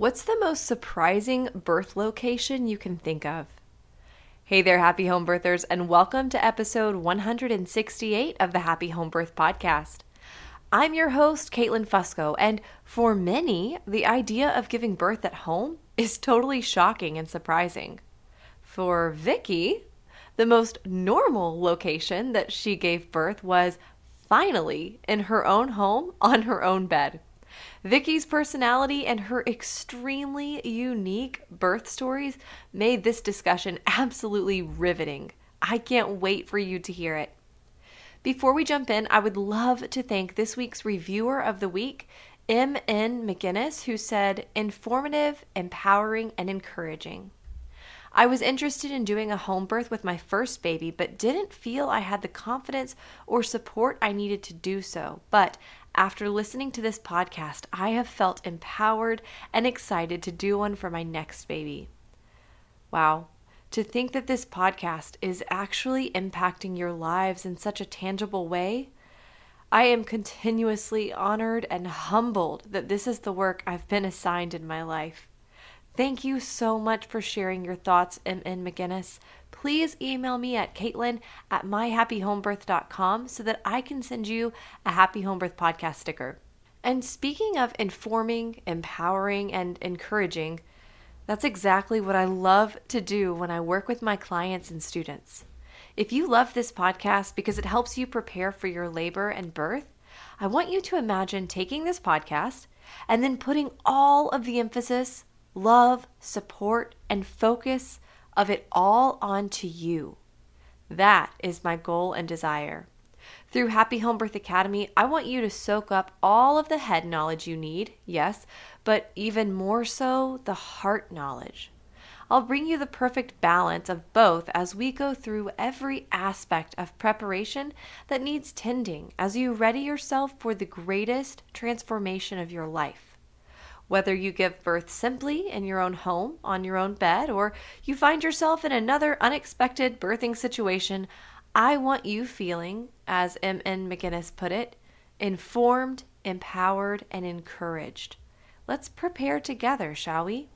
What's the most surprising birth location you can think of? Hey there, happy home birthers, and welcome to episode 168 of the Happy Home Birth Podcast. I'm your host, Caitlin Fusco, and for many, the idea of giving birth at home is totally shocking and surprising. For Vicky, the most normal location that she gave birth was finally in her own home on her own bed. Vicky's personality and her extremely unique birth stories made this discussion absolutely riveting. I can't wait for you to hear it. Before we jump in, I would love to thank this week's reviewer of the week, M.N. McGinnis, who said, informative, empowering, and encouraging. I was interested in doing a home birth with my first baby, but didn't feel I had the confidence or support I needed to do so. But after listening to this podcast, I have felt empowered and excited to do one for my next baby. Wow, to think that this podcast is actually impacting your lives in such a tangible way. I am continuously honored and humbled that this is the work I've been assigned in my life. Thank you so much for sharing your thoughts, M.N. McGinnis. Please email me at caitlin at myhappyhomebirth.com so that I can send you a Happy Home Birth podcast sticker. And speaking of informing, empowering, and encouraging, that's exactly what I love to do when I work with my clients and students. If you love this podcast because it helps you prepare for your labor and birth, I want you to imagine taking this podcast and then putting all of the emphasis, love, support, and focus of it all onto you. That is my goal and desire. Through Happy Home Birth Academy, I want you to soak up all of the head knowledge you need, yes, but even more so, the heart knowledge. I'll bring you the perfect balance of both as we go through every aspect of preparation that needs tending as you ready yourself for the greatest transformation of your life. Whether you give birth simply in your own home, on your own bed, or you find yourself in another unexpected birthing situation, I want you feeling, as M.N. McGinnis put it, informed, empowered, and encouraged. Let's prepare together, shall we?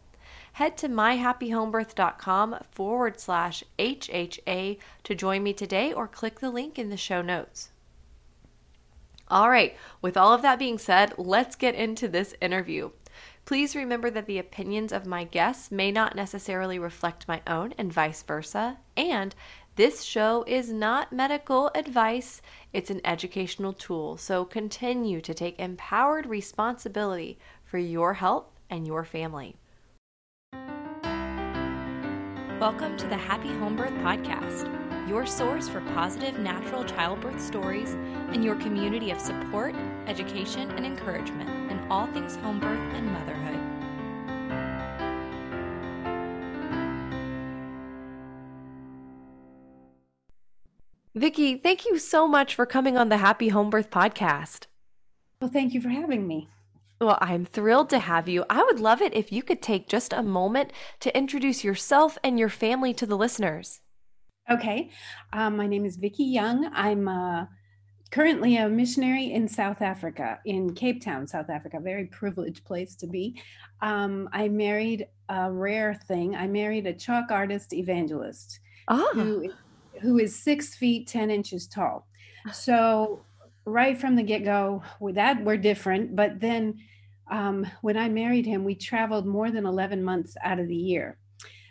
Head to myhappyhomebirth.com forward slash HHA to join me today or click the link in the show notes. All right, with all of that being said, let's get into this interview. Please remember that the opinions of my guests may not necessarily reflect my own and vice versa, and this show is not medical advice, it's an educational tool. So continue to take empowered responsibility for your health and your family. Welcome to the Happy Home Birth Podcast, your source for positive natural childbirth stories and your community of support, education, and encouragement in all things home birth and motherhood. Vicki, thank you so much for coming on the Happy Home Birth podcast. Well, thank you for having me. Well, I'm thrilled to have you. I would love it if you could take just a moment to introduce yourself and your family to the listeners. Okay. Um, my name is Vicki Young. I'm uh, currently a missionary in South Africa, in Cape Town, South Africa, very privileged place to be. Um, I married a rare thing. I married a chalk artist evangelist oh. who who is six feet, 10 inches tall. So, right from the get go, with that, we're different. But then um, when I married him, we traveled more than 11 months out of the year.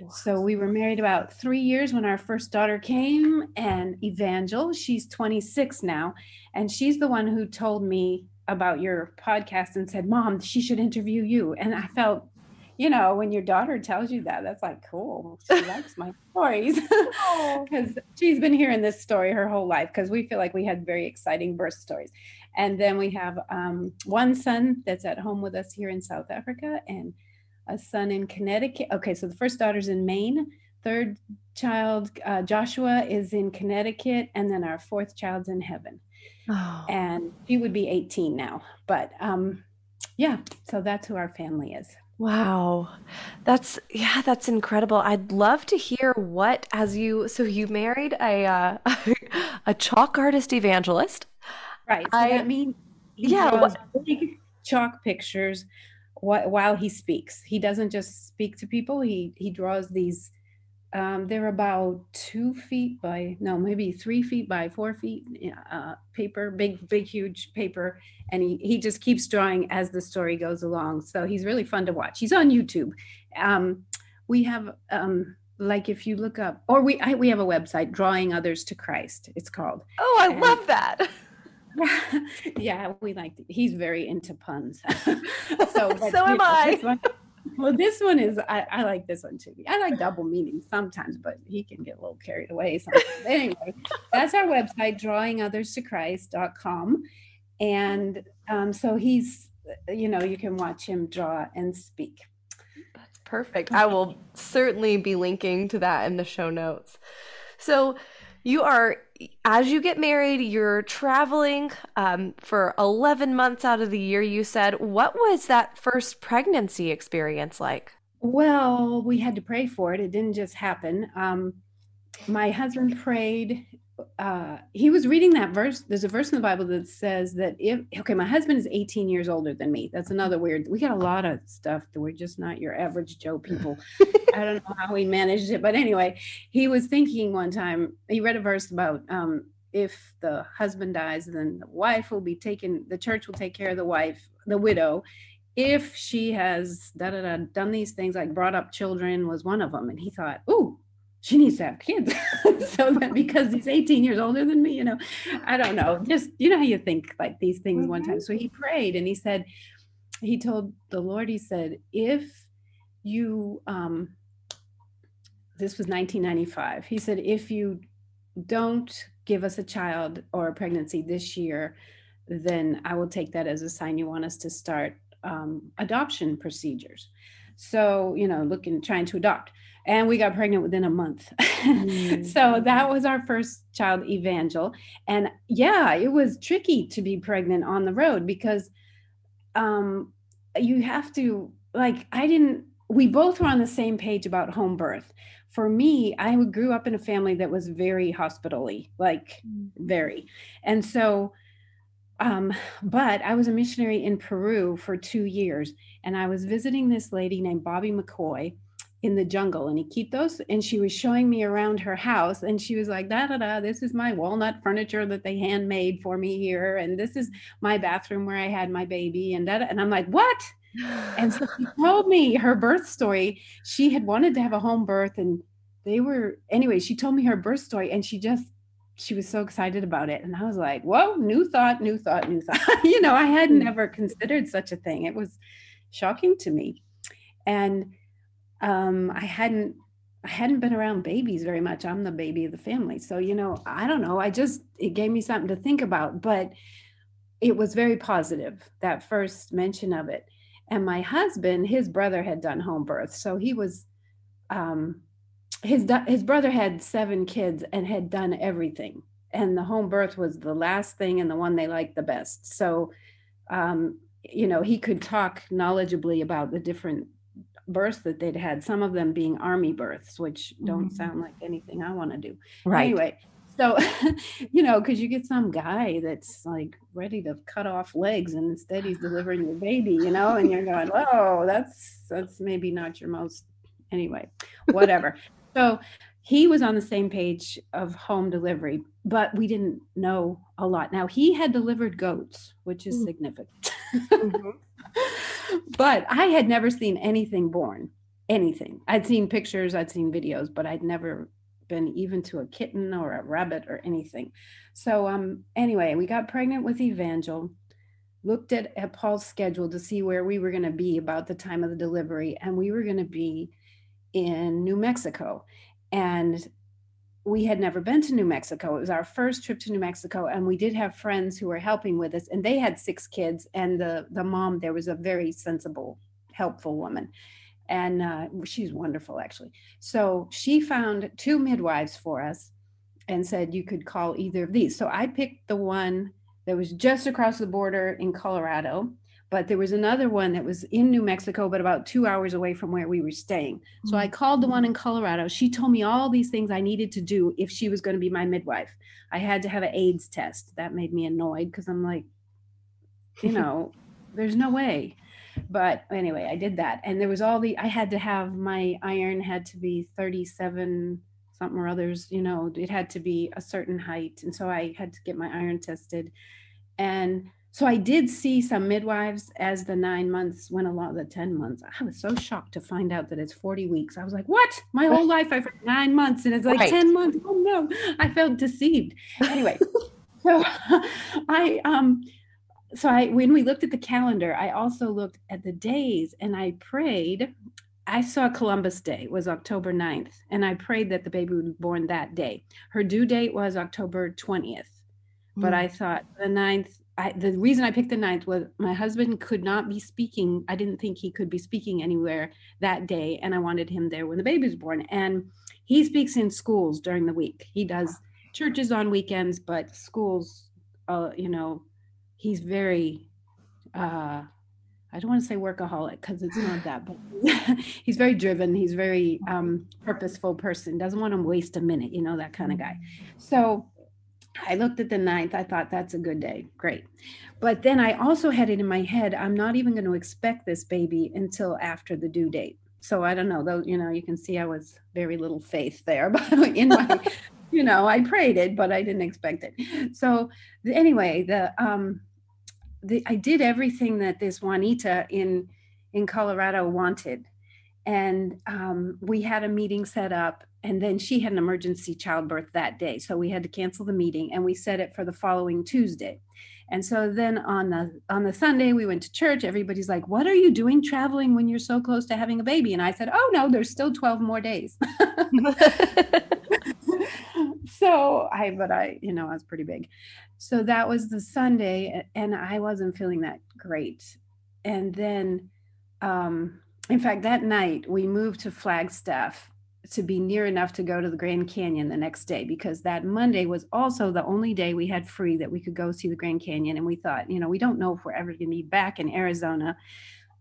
Wow. So we were married about three years when our first daughter came, and Evangel, she's 26 now, and she's the one who told me about your podcast and said, Mom, she should interview you. And I felt you know, when your daughter tells you that, that's like cool. She likes my stories because oh. she's been hearing this story her whole life. Because we feel like we had very exciting birth stories, and then we have um, one son that's at home with us here in South Africa, and a son in Connecticut. Okay, so the first daughter's in Maine. Third child, uh, Joshua, is in Connecticut, and then our fourth child's in heaven. Oh. And she would be 18 now. But um, yeah, so that's who our family is. Wow. That's yeah, that's incredible. I'd love to hear what as you so you married a uh, a chalk artist evangelist. Right. So I, that means yeah, what, big chalk pictures wh- while he speaks. He doesn't just speak to people. He he draws these. Um, they're about two feet by no, maybe three feet by four feet uh, paper, big, big, huge paper, and he he just keeps drawing as the story goes along. So he's really fun to watch. He's on YouTube. Um, we have um, like if you look up, or we I, we have a website, Drawing Others to Christ. It's called. Oh, I and, love that. yeah, we like. He's very into puns. so, but, so am know, I. This one, well, this one is. I, I, like this one too. I like double meanings sometimes, but he can get a little carried away. Sometimes. anyway, that's our website, drawingothers2christ.com, and um, so he's. You know, you can watch him draw and speak. That's perfect. I will certainly be linking to that in the show notes. So you are as you get married you're traveling um, for 11 months out of the year you said what was that first pregnancy experience like well we had to pray for it it didn't just happen um, my husband prayed uh, he was reading that verse. There's a verse in the Bible that says that if okay, my husband is 18 years older than me. That's another weird. We got a lot of stuff that we're just not your average Joe people. I don't know how he managed it, but anyway, he was thinking one time. He read a verse about um, if the husband dies, then the wife will be taken. The church will take care of the wife, the widow, if she has da da da done these things like brought up children was one of them. And he thought, ooh she needs to have kids. so that because he's 18 years older than me, you know, I don't know. Just, you know how you think like these things mm-hmm. one time. So he prayed and he said, he told the Lord, he said, if you, um, this was 1995. He said, if you don't give us a child or a pregnancy this year, then I will take that as a sign you want us to start um, adoption procedures. So, you know, looking, trying to adopt and we got pregnant within a month. Mm. so that was our first child, Evangel. And yeah, it was tricky to be pregnant on the road because um, you have to, like, I didn't, we both were on the same page about home birth. For me, I grew up in a family that was very hospitally, like, mm. very. And so, um, but I was a missionary in Peru for two years, and I was visiting this lady named Bobby McCoy in the jungle in Iquitos. And she was showing me around her house. And she was like, da da da, this is my walnut furniture that they handmade for me here. And this is my bathroom where I had my baby. And that, and I'm like, what? And so she told me her birth story. She had wanted to have a home birth and they were, anyway, she told me her birth story and she just, she was so excited about it. And I was like, whoa, new thought, new thought, new thought. you know, I had mm. never considered such a thing. It was shocking to me. And um, I hadn't I hadn't been around babies very much. I'm the baby of the family. So, you know, I don't know. I just, it gave me something to think about, but it was very positive, that first mention of it. And my husband, his brother had done home birth. So he was, um, his, his brother had seven kids and had done everything. And the home birth was the last thing and the one they liked the best. So, um, you know, he could talk knowledgeably about the different births that they'd had, some of them being army births, which don't mm-hmm. sound like anything I want to do. Right. Anyway, so you know, because you get some guy that's like ready to cut off legs, and instead he's delivering your baby, you know, and you're going, oh, that's that's maybe not your most. Anyway, whatever. so he was on the same page of home delivery, but we didn't know a lot. Now he had delivered goats, which is mm. significant. mm-hmm but I had never seen anything born, anything. I'd seen pictures, I'd seen videos, but I'd never been even to a kitten or a rabbit or anything. So um anyway, we got pregnant with Evangel, looked at, at Paul's schedule to see where we were going to be about the time of the delivery, and we were going to be in New Mexico. And we had never been to New Mexico. It was our first trip to New Mexico, and we did have friends who were helping with us, and they had six kids. And the the mom there was a very sensible, helpful woman, and uh, she's wonderful actually. So she found two midwives for us, and said you could call either of these. So I picked the one that was just across the border in Colorado, but there was another one that was in New Mexico, but about two hours away from where we were staying. So I mm-hmm. called the one in Colorado. She told me all these things I needed to do if she was going to be my midwife. I had to have an AIDS test. That made me annoyed because I'm like, you know, there's no way. But anyway, I did that. And there was all the, I had to have my iron had to be 37 something or others, you know, it had to be a certain height. And so I had to get my iron tested. And so I did see some midwives as the nine months went along, the 10 months. I was so shocked to find out that it's 40 weeks. I was like, what? My whole life I've heard nine months and it's like right. 10 months. Oh no, I felt deceived. Anyway, so I, um, so I, when we looked at the calendar, I also looked at the days and I prayed. I saw Columbus Day was October 9th, and I prayed that the baby would be born that day. Her due date was October 20th, but mm. I thought the 9th, I, the reason I picked the 9th was my husband could not be speaking. I didn't think he could be speaking anywhere that day, and I wanted him there when the baby was born. And he speaks in schools during the week. He does churches on weekends, but schools, uh, you know, he's very uh I don't want to say workaholic because it's not that, but he's very driven. He's very um, purposeful person. Doesn't want to waste a minute, you know, that kind of guy. So I looked at the ninth. I thought that's a good day. Great. But then I also had it in my head, I'm not even going to expect this baby until after the due date. So I don't know, though, you know, you can see I was very little faith there, but in my, you know, I prayed it, but I didn't expect it. So anyway, the, um, the, I did everything that this Juanita in in Colorado wanted, and um, we had a meeting set up. And then she had an emergency childbirth that day, so we had to cancel the meeting, and we set it for the following Tuesday. And so then on the on the Sunday we went to church. Everybody's like, "What are you doing traveling when you're so close to having a baby?" And I said, "Oh no, there's still 12 more days." so I, but I, you know, I was pretty big. So that was the Sunday, and I wasn't feeling that great. And then, um, in fact, that night we moved to Flagstaff to be near enough to go to the Grand Canyon the next day because that Monday was also the only day we had free that we could go see the Grand Canyon. And we thought, you know, we don't know if we're ever going to be back in Arizona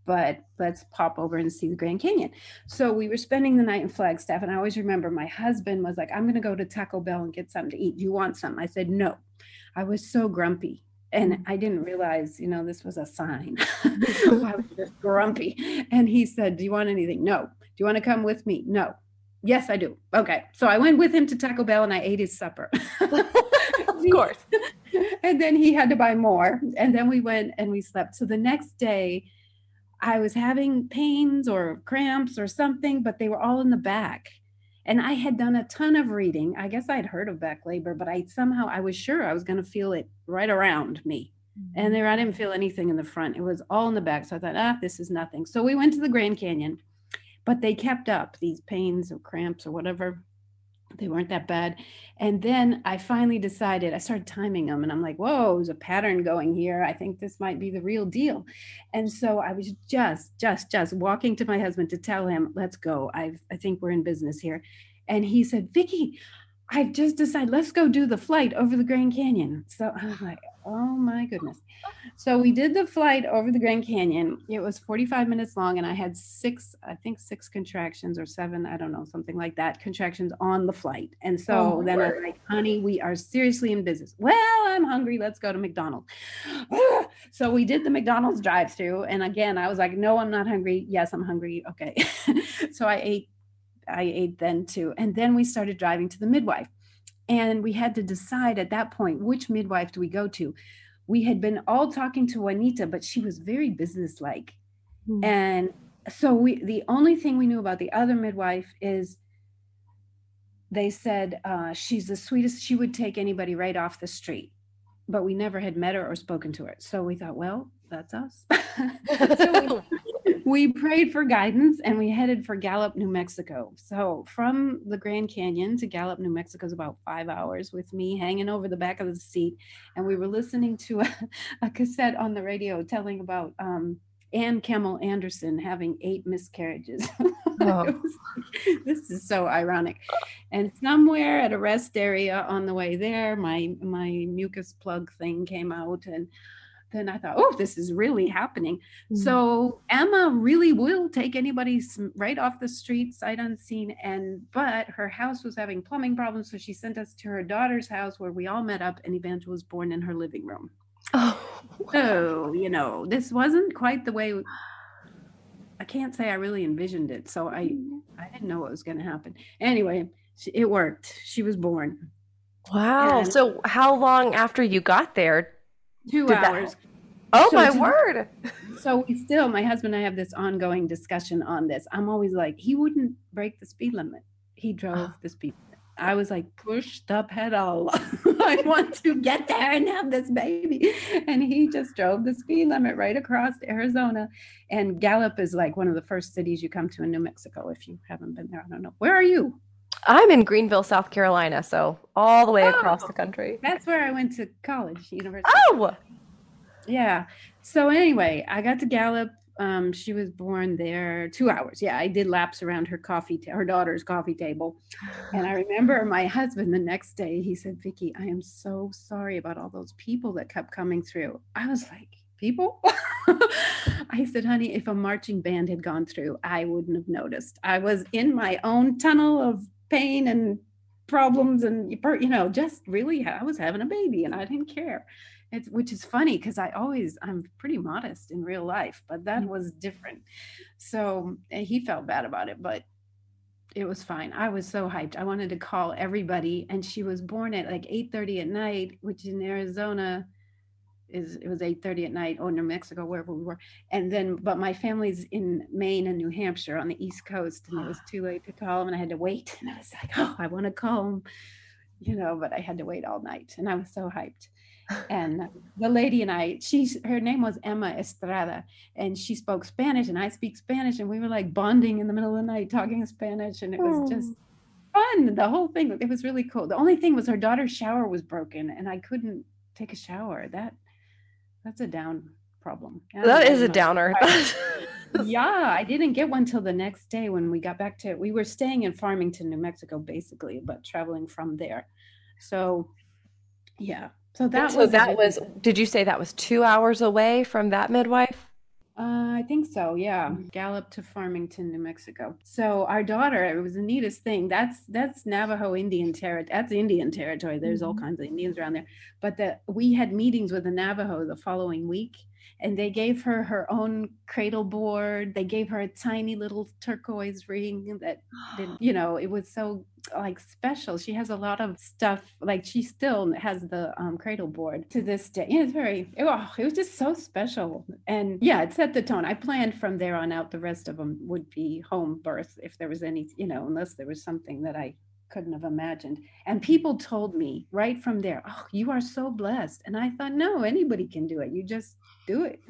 but let's pop over and see the Grand Canyon. So we were spending the night in Flagstaff. And I always remember my husband was like, I'm going to go to Taco Bell and get something to eat. Do you want something? I said, no. I was so grumpy. And mm. I didn't realize, you know, this was a sign. I was just grumpy. And he said, Do you want anything? No. Do you want to come with me? No. Yes, I do. Okay. So I went with him to Taco Bell and I ate his supper. of course. and then he had to buy more. And then we went and we slept. So the next day, I was having pains or cramps or something, but they were all in the back. And I had done a ton of reading. I guess I'd heard of back labor, but I somehow I was sure I was going to feel it right around me. Mm-hmm. And there I didn't feel anything in the front. It was all in the back. So I thought, ah, this is nothing. So we went to the Grand Canyon, but they kept up these pains or cramps or whatever they weren't that bad. And then I finally decided, I started timing them and I'm like, whoa, there's a pattern going here. I think this might be the real deal. And so I was just, just, just walking to my husband to tell him, let's go. i I think we're in business here. And he said, Vicki, I've just decided, let's go do the flight over the Grand Canyon. So I was like, oh my goodness. Oh. So we did the flight over the Grand Canyon. It was 45 minutes long, and I had six, I think six contractions or seven, I don't know, something like that, contractions on the flight. And oh so oh, then I'm like, honey, we are seriously in business. Well, I'm hungry. Let's go to McDonald's. so we did the McDonald's drive through. And again, I was like, no, I'm not hungry. Yes, I'm hungry. Okay. so I ate I ate then too. And then we started driving to the midwife. And we had to decide at that point which midwife do we go to. We had been all talking to Juanita, but she was very businesslike. Mm-hmm. And so we the only thing we knew about the other midwife is they said uh, she's the sweetest, she would take anybody right off the street. But we never had met her or spoken to her. So we thought, well, that's us. so we, we prayed for guidance and we headed for Gallup, New Mexico. So from the Grand Canyon to Gallup, New Mexico is about five hours with me hanging over the back of the seat. And we were listening to a, a cassette on the radio telling about um, Ann Kiemel Anderson having eight miscarriages. Oh. this is so ironic. And somewhere at a rest area on the way there, my my mucus plug thing came out and then I thought, oh, this is really happening. Mm-hmm. So Emma really will take anybody right off the street, sight unseen. And but her house was having plumbing problems, so she sent us to her daughter's house where we all met up, and Evangel was born in her living room. Oh, so you know, this wasn't quite the way I can't say I really envisioned it. So I mm-hmm. I didn't know what was going to happen. Anyway, it worked. She was born. Wow. And so how long after you got there? 2 hours. That... Oh so my word. So we still my husband and I have this ongoing discussion on this. I'm always like he wouldn't break the speed limit. He drove oh. the speed limit. I was like, push the pedal. I want to get there and have this baby. And he just drove the speed limit right across Arizona. And Gallup is like one of the first cities you come to in New Mexico if you haven't been there. I don't know. Where are you? I'm in Greenville, South Carolina. So all the way oh, across the country. That's where I went to college, university. Oh, yeah. So anyway, I got to Gallup um, she was born there two hours. Yeah, I did laps around her coffee, ta- her daughter's coffee table. And I remember my husband the next day, he said, Vicki, I am so sorry about all those people that kept coming through. I was like, people? I said, honey, if a marching band had gone through, I wouldn't have noticed. I was in my own tunnel of pain and problems and you know just really i was having a baby and i didn't care it's which is funny because I always I'm pretty modest in real life, but that mm. was different. So he felt bad about it, but it was fine. I was so hyped. I wanted to call everybody, and she was born at like 8:30 at night, which in Arizona is it was 8:30 at night, or New Mexico, wherever we were. And then, but my family's in Maine and New Hampshire on the East Coast, and it was too late to call them, and I had to wait. And I was like, oh, I want to call them, you know, but I had to wait all night, and I was so hyped and the lady and I, she's her name was Emma Estrada, and she spoke Spanish, and I speak Spanish, and we were like bonding in the middle of the night talking Spanish, and it was oh. just fun. The whole thing, it was really cool. The only thing was her daughter's shower was broken, and I couldn't take a shower. That that's a down problem. That is a downer. yeah, I didn't get one till the next day when we got back to. We were staying in Farmington, New Mexico, basically, but traveling from there. So, yeah, so that so was that was. Did you say that was two hours away from that midwife? Uh, I think so. Yeah, mm-hmm. Gallup to Farmington, New Mexico. So our daughter, it was the neatest thing. That's that's Navajo Indian territory. That's Indian territory. There's mm-hmm. all kinds of Indians around there. But that we had meetings with the Navajo the following week, and they gave her her own cradle board. They gave her a tiny little turquoise ring that, did, you know, it was so like special. She has a lot of stuff. Like she still has the um, cradle board to this day. Yeah, it's very. It, oh, it was just so special. And yeah, it set the tone. I planned from there on out. The rest of them would be home birth if there was any, you know, unless there was something that I couldn't have imagined. And people told me right from there, "Oh, you are so blessed." And I thought, no, anybody can do it. You just do it.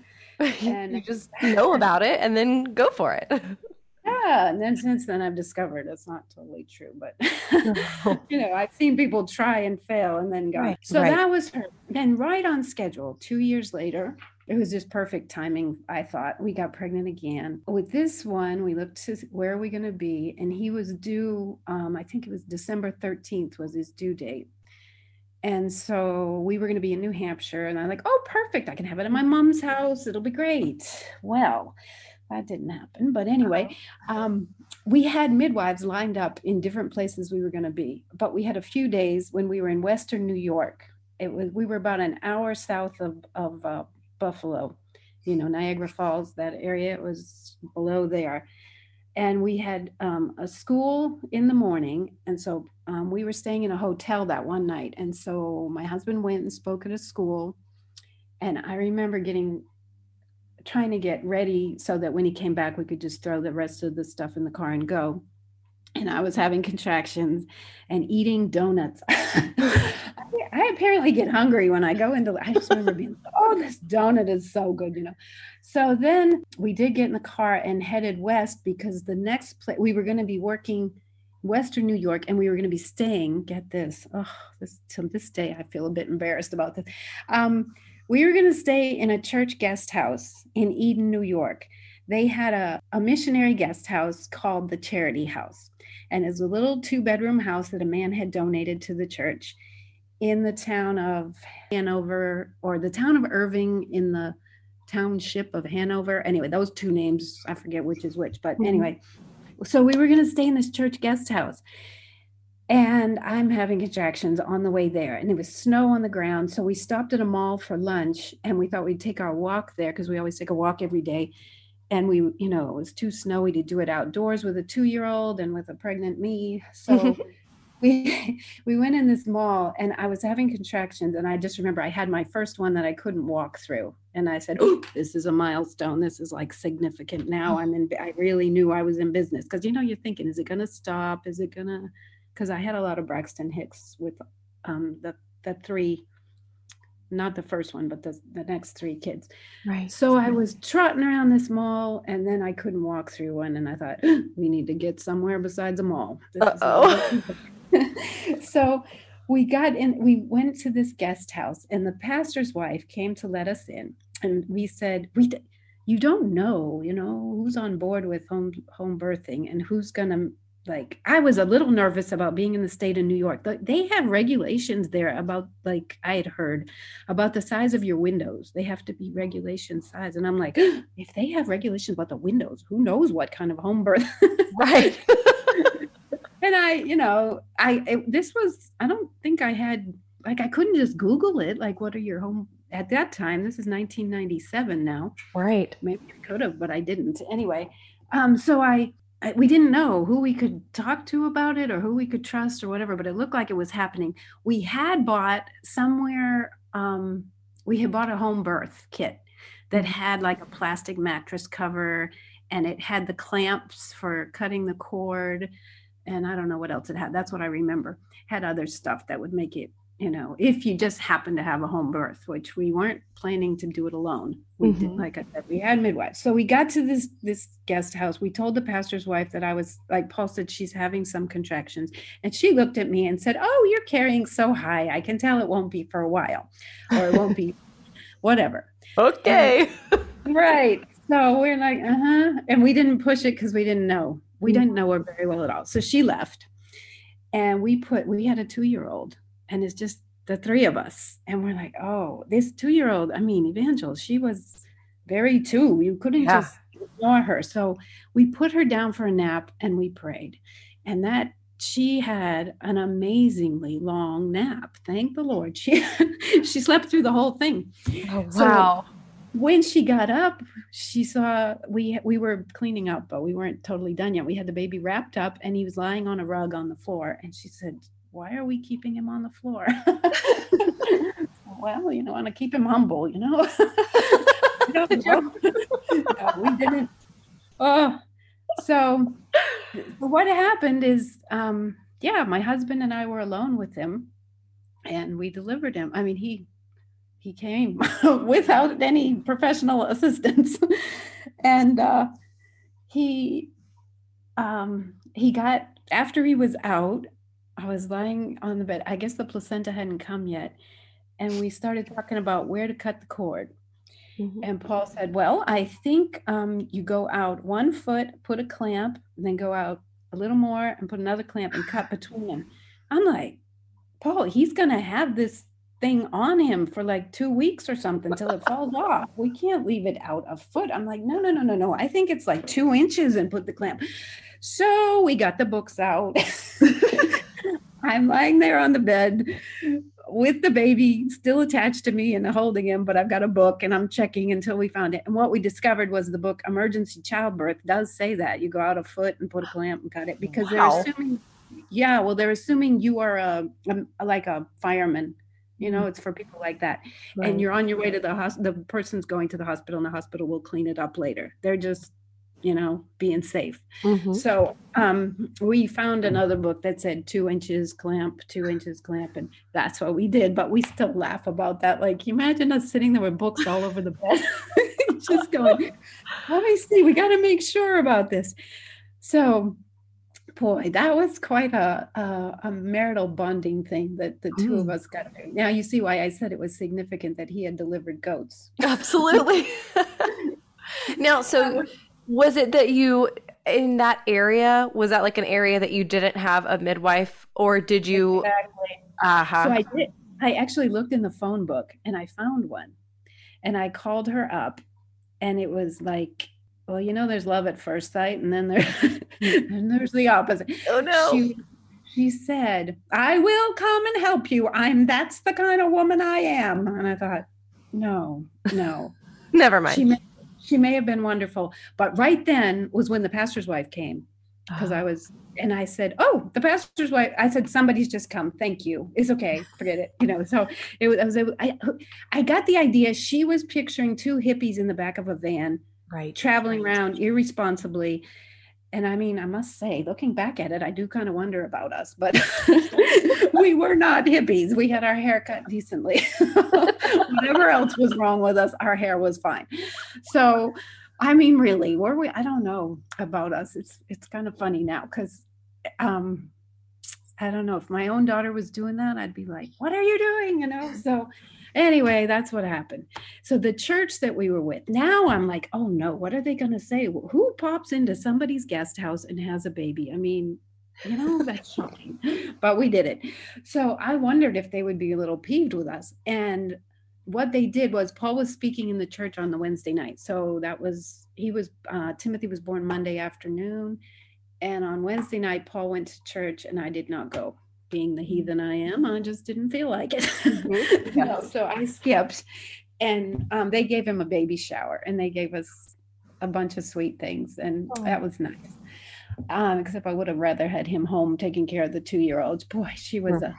And you just know about it and then go for it. yeah and then since then i've discovered it's not totally true but you know i've seen people try and fail and then go right, so right. that was her then right on schedule two years later it was just perfect timing i thought we got pregnant again with this one we looked to where are we going to be and he was due um, i think it was december 13th was his due date and so we were going to be in new hampshire and i'm like oh perfect i can have it in my mom's house it'll be great well that didn't happen. But anyway, um, we had midwives lined up in different places we were going to be. But we had a few days when we were in Western New York. It was we were about an hour south of of uh, Buffalo, you know Niagara Falls. That area it was below there, and we had um, a school in the morning, and so um, we were staying in a hotel that one night. And so my husband went and spoke at a school, and I remember getting trying to get ready so that when he came back, we could just throw the rest of the stuff in the car and go. And I was having contractions and eating donuts. I apparently get hungry when I go into. I just remember being, oh, this donut is so good, you know. So then we did get in the car and headed west because the next place we were going to be working Western New York, and we were going to be staying. Get this, oh, this to this day I feel a bit embarrassed about this. Um, we were going to stay in a church guest house in Eden, New York. They had a, a missionary guest house called the Charity House. And it's a little two bedroom house that a man had donated to the church in the town of Hanover or the town of Irving in the township of Hanover. Anyway, those two names, I forget which is which, but mm-hmm. anyway. So we were going to stay in this church guest house and I'm having contractions on the way there. And it was snow on the ground. So we stopped at a mall for lunch and we thought we'd take our walk there because we always take a walk every day. and we you know it was too snowy to do it outdoors with a two year old and with a pregnant me so we we went in this mall and i was having contractions and i just remember i had my first one that i couldn't walk through and i said oh this is a milestone this is like significant now i'm in i really knew i was in business because you know you're thinking is it going to stop is it going to because i had a lot of braxton hicks with um the the three not the first one, but the, the next three kids. Right. So I was trotting around this mall and then I couldn't walk through one. And I thought, we need to get somewhere besides a mall. oh. so we got in, we went to this guest house and the pastor's wife came to let us in. And we said, we, you don't know, you know, who's on board with home home birthing and who's going to like I was a little nervous about being in the state of New York. They have regulations there about like I had heard about the size of your windows. They have to be regulation size. And I'm like, if they have regulations about the windows, who knows what kind of home birth? right. and I, you know, I it, this was I don't think I had like I couldn't just Google it. Like, what are your home at that time? This is 1997 now. Right. Maybe I could have, but I didn't. Anyway, um, so I we didn't know who we could talk to about it or who we could trust or whatever, but it looked like it was happening. We had bought somewhere, um, we had bought a home birth kit that mm-hmm. had like a plastic mattress cover and it had the clamps for cutting the cord. And I don't know what else it had. That's what I remember. Had other stuff that would make it you know, if you just happen to have a home birth, which we weren't planning to do it alone. We mm-hmm. did, like I said, we had midwives. So we got to this this guest house. We told the pastor's wife that I was like Paul said she's having some contractions, and she looked at me and said, "Oh, you're carrying so high. I can tell it won't be for a while, or it won't be, whatever." Okay. right. So we're like, uh huh, and we didn't push it because we didn't know. We mm-hmm. didn't know her very well at all. So she left, and we put we had a two year old and it's just the three of us and we're like oh this two-year-old i mean evangel she was very two. you couldn't yeah. just ignore her so we put her down for a nap and we prayed and that she had an amazingly long nap thank the lord she she slept through the whole thing oh wow so when she got up she saw we we were cleaning up but we weren't totally done yet we had the baby wrapped up and he was lying on a rug on the floor and she said why are we keeping him on the floor? well, you know, I want to keep him humble, you know. no, we didn't. Oh, so what happened is, um, yeah, my husband and I were alone with him, and we delivered him. I mean, he he came without any professional assistance, and uh, he um, he got after he was out I was lying on the bed. I guess the placenta hadn't come yet. And we started talking about where to cut the cord. Mm-hmm. And Paul said, Well, I think um, you go out one foot, put a clamp, and then go out a little more and put another clamp and cut between them. I'm like, Paul, he's going to have this thing on him for like two weeks or something till it falls off. We can't leave it out a foot. I'm like, no, no, no, no, no. I think it's like two inches and put the clamp. So we got the books out. I'm lying there on the bed with the baby still attached to me and holding him, but I've got a book and I'm checking until we found it. And what we discovered was the book Emergency Childbirth does say that you go out a foot and put a clamp and cut it because wow. they're assuming, yeah, well, they're assuming you are a, a like a fireman. You know, mm-hmm. it's for people like that. Right. And you're on your way to the hospital. The person's going to the hospital, and the hospital will clean it up later. They're just you know, being safe. Mm-hmm. So um, we found another book that said two inches clamp, two inches clamp, and that's what we did. But we still laugh about that. Like, imagine us sitting there with books all over the bed, just going, let me see, we got to make sure about this. So, boy, that was quite a, a, a marital bonding thing that the two mm. of us got to do. Now, you see why I said it was significant that he had delivered goats. Absolutely. now, so was it that you in that area? Was that like an area that you didn't have a midwife, or did you? Exactly. Uh-huh. So I did. I actually looked in the phone book and I found one, and I called her up, and it was like, well, you know, there's love at first sight, and then there, hmm. and there's the opposite. Oh no. She, she said, I will come and help you. I'm that's the kind of woman I am. And I thought, no, no. Never mind. She she may have been wonderful. But right then was when the pastor's wife came because I was, and I said, "Oh, the pastor's wife." I said, "Somebody's just come. Thank you. It's okay. Forget it." You know. So it was. I was. I, I got the idea. She was picturing two hippies in the back of a van, right, traveling around irresponsibly. And I mean, I must say, looking back at it, I do kind of wonder about us, but we were not hippies. We had our hair cut decently. Whatever else was wrong with us, our hair was fine. So I mean, really, were we? I don't know about us. It's it's kind of funny now because um, I don't know if my own daughter was doing that, I'd be like, "What are you doing?" You know. So anyway, that's what happened. So the church that we were with, now I'm like, "Oh no, what are they going to say? Who pops into somebody's guest house and has a baby?" I mean, you know that's shocking but we did it so i wondered if they would be a little peeved with us and what they did was Paul was speaking in the church on the Wednesday night. So that was he was uh, Timothy was born Monday afternoon, and on Wednesday night Paul went to church, and I did not go. Being the heathen I am, I just didn't feel like it. Mm-hmm. no, so I skipped, and um, they gave him a baby shower, and they gave us a bunch of sweet things, and oh. that was nice. Um, except I would have rather had him home taking care of the two year olds. Boy, she was a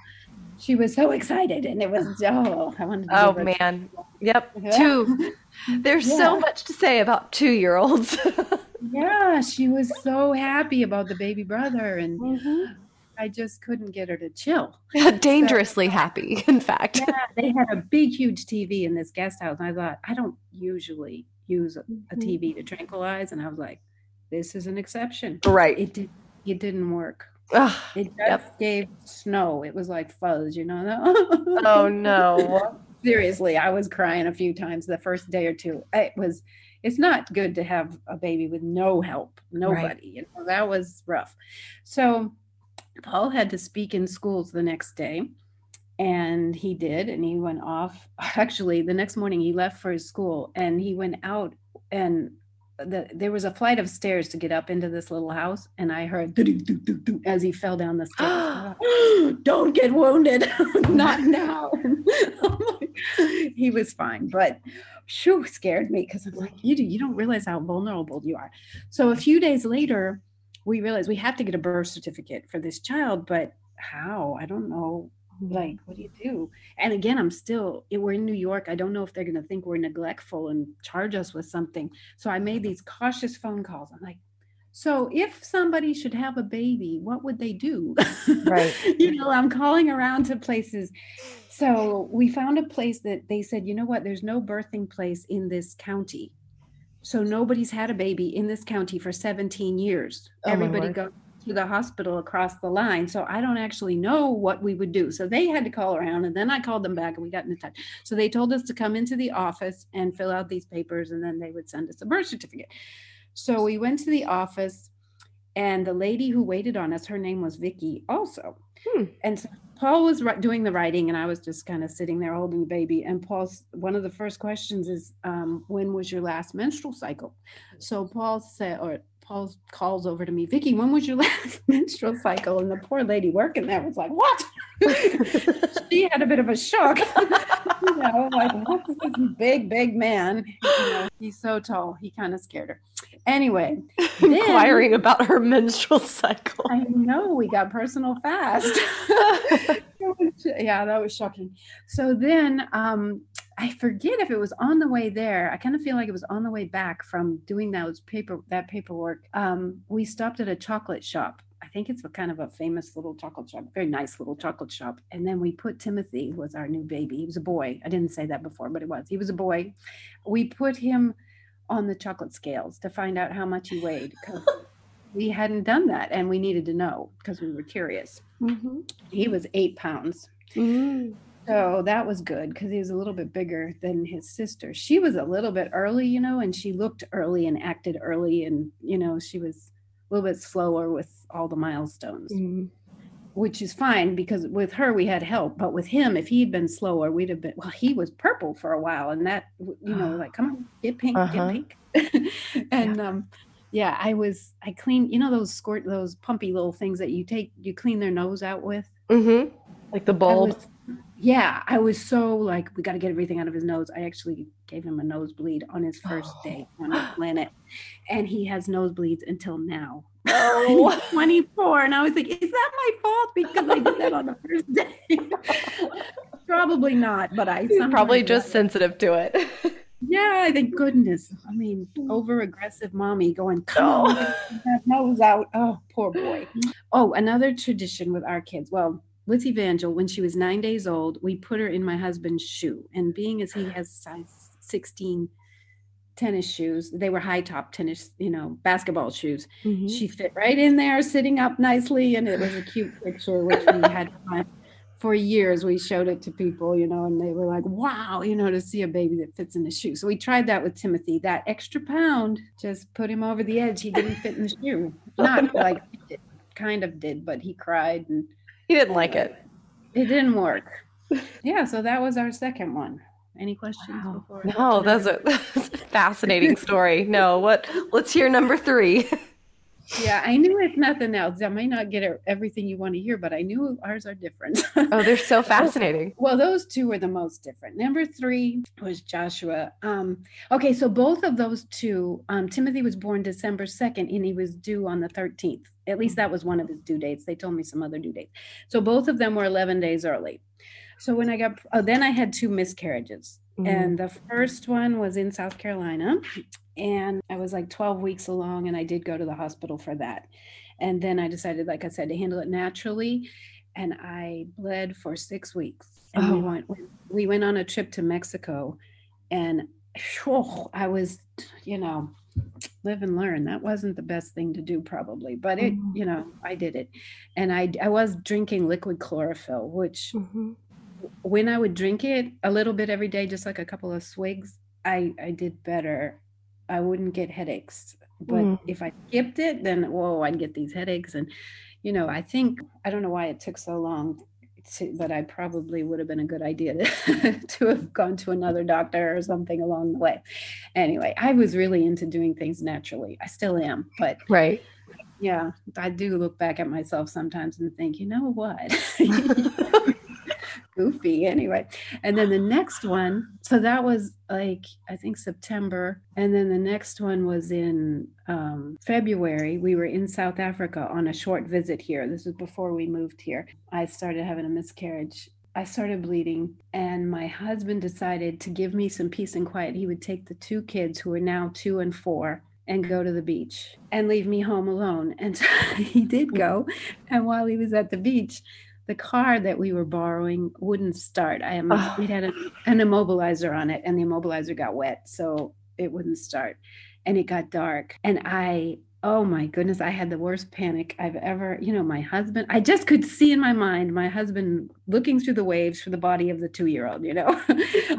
she was so excited and it was oh i wanted to oh man yep yeah. two there's yeah. so much to say about two year olds yeah she was so happy about the baby brother and mm-hmm. I just couldn't get her to chill dangerously so, happy in fact yeah, they had a big huge tv in this guest house and i thought i don't usually use a, a mm-hmm. tv to tranquilize and i was like this is an exception right it did it didn't work Ugh, it just yep. gave snow. It was like fuzz, you know. oh no. Seriously, I was crying a few times the first day or two. It was it's not good to have a baby with no help, nobody. Right. You know, that was rough. So Paul had to speak in schools the next day. And he did, and he went off. Actually, the next morning he left for his school and he went out and the, there was a flight of stairs to get up into this little house, and I heard as he fell down the stairs. Don't get wounded, not now. he was fine, but shoo, scared me because I'm like, you do, you don't realize how vulnerable you are. So a few days later, we realized we have to get a birth certificate for this child, but how? I don't know. Mm-hmm. Like what do you do? And again i'm still eh, we're in new york. I don't know if they're going to think we're neglectful and charge us with something. So i made these cautious phone calls. I'm like so if somebody should have a baby what would they do? Right. You know i'm calling around to places. So we found a place that they said you know what? There's no birthing place in this county so nobody's had a baby in this county for 17 years oh everybody goes to the hospital across the line. So I don't actually know what we would do. So they had to call around and then I called them back and we got in touch. So they told us to come into the office and fill out these papers and then they would send us a birth certificate. So we went to the office and the lady who waited on us, her name was Vicky also. Hmm. And so Paul was doing the writing and I was just kind of sitting there holding the baby. And Paul's one of the first questions is, um, when was your last menstrual cycle? So Paul said, or Paul calls over to me, Vicky, when was your last menstrual cycle? And the poor lady working there was like, What? she had a bit of a shock. you know, like what's this big, big man? You know, he's so tall. He kind of scared her. Anyway, inquiring then, about her menstrual cycle. I know we got personal fast. yeah, that was shocking. So then um I forget if it was on the way there. I kind of feel like it was on the way back from doing those paper that paperwork. Um, we stopped at a chocolate shop. I think it's a kind of a famous little chocolate shop, very nice little chocolate shop. And then we put Timothy who was our new baby. He was a boy. I didn't say that before, but it was. He was a boy. We put him on the chocolate scales to find out how much he weighed because we hadn't done that and we needed to know because we were curious. Mm-hmm. He was eight pounds. Mm-hmm. So that was good because he was a little bit bigger than his sister. She was a little bit early, you know, and she looked early and acted early, and you know, she was a little bit slower with all the milestones, mm-hmm. which is fine because with her we had help, but with him, if he'd been slower, we'd have been. Well, he was purple for a while, and that you know, like come on, get pink, uh-huh. get pink, and yeah. um, yeah, I was I cleaned, you know, those squirt, those pumpy little things that you take, you clean their nose out with. Mm-hmm. Like the bulb yeah, I was so like, we got to get everything out of his nose. I actually gave him a nosebleed on his first day on the planet, and he has nosebleeds until now. Oh. 24, and I was like, is that my fault because I did that on the first day? Probably not, but I He's probably just sensitive to it. yeah. I think goodness. I mean, over aggressive mommy going, come Oh. on, that nose out. Oh, poor boy. Mm. Oh, another tradition with our kids. Well, with Evangel, when she was nine days old, we put her in my husband's shoe. And being as he has size 16 tennis shoes, they were high top tennis, you know, basketball shoes. Mm-hmm. She fit right in there, sitting up nicely. And it was a cute picture, which we had fun. For years, we showed it to people, you know, and they were like, wow, you know, to see a baby that fits in a shoe. So we tried that with Timothy. That extra pound just put him over the edge. He didn't fit in the shoe. Not like it kind of did, but he cried and He didn't like it. it didn't work. Yeah, so that was our second one. Any questions before? No, that's a, that's a fascinating story. No, what? Let's hear number three. Yeah, I knew if nothing else, I may not get everything you want to hear, but I knew ours are different. Oh, they're so fascinating. Well, those two were the most different. Number three was Joshua. Um, okay, so both of those two, um, Timothy was born December 2nd and he was due on the 13th. At least that was one of his due dates. They told me some other due dates. So both of them were 11 days early. So when I got, oh, then I had two miscarriages. Mm-hmm. And the first one was in South Carolina. And I was like 12 weeks along, and I did go to the hospital for that. And then I decided, like I said, to handle it naturally. And I bled for six weeks. And we Oh. went we went on a trip to Mexico. And phew, I was, you know, live and learn. That wasn't the best thing to do, probably, but it, Mhm. you know, I did it. And I I was drinking liquid chlorophyll, which Mhm. when I would drink it a little bit every day, just like a couple of swigs, I I did better. I wouldn't get headaches. But Mm. if I skipped it, then whoa, I'd get these headaches. And you know, I think I don't know why it took so long. To, but I probably would have been a good idea to, to have gone to another doctor or something along the way. Anyway, I was really into doing things naturally. I still am, but Right. yeah, I do look back at myself sometimes and think, you know what? Goofy anyway. And then the next one, so that was like, I think September. And then the next one was in um, February. We were in South Africa on a short visit here. This was before we moved here. I started having a miscarriage. I started bleeding, and my husband decided to give me some peace and quiet. He would take the two kids who are now two and four and go to the beach and leave me home alone. And he did go. And while he was at the beach, the car that we were borrowing wouldn't start. I am Oh. it had a, an immobilizer on it, and the immobilizer got wet, so it wouldn't start. And it got dark, and I oh my goodness, I had the worst panic I've ever. You know, my husband. I just could see in my mind my husband looking through the waves for the body of the two-year-old. You know,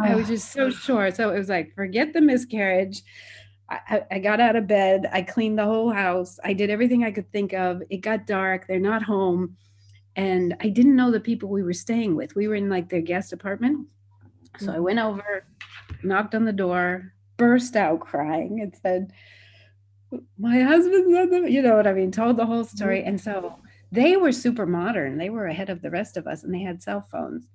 I was ah. just so sure. So it was like, forget the miscarriage. I- I got out of bed. I cleaned the whole house. I did everything I could think of. It got dark. They're not home. And I didn't know the people we were staying with. We were in like their guest apartment. So hmm. I went over, knocked on the door, burst out crying, and said, My husband's on the, you know what I mean, told the whole story. Mm-hmm. And so they were super modern. They were ahead of the rest of us and they had cell phones.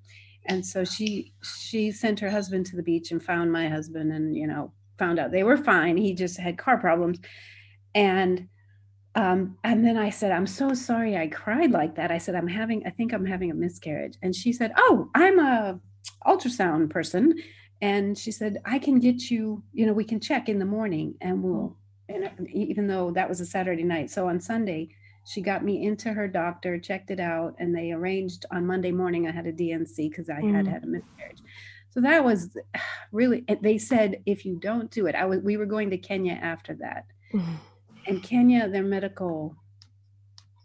And so she she sent her husband to the beach and found my husband and you know found out they were fine. He just had car problems. And um, and then I said, I'm so sorry I cried like that. I said, I'm having, I think I'm having a miscarriage. And she said, Oh, I'm a ultrasound person. And she said, I can get you, you know, we can check in the morning and we'll, and even though that was a Saturday night. So on Sunday, she got me into her doctor, checked it out, and they arranged on Monday morning. I had a D&C because I had Mm. had a miscarriage. So that was really. They said if you don't do it, I was. We were going to Kenya after that, and Kenya, their medical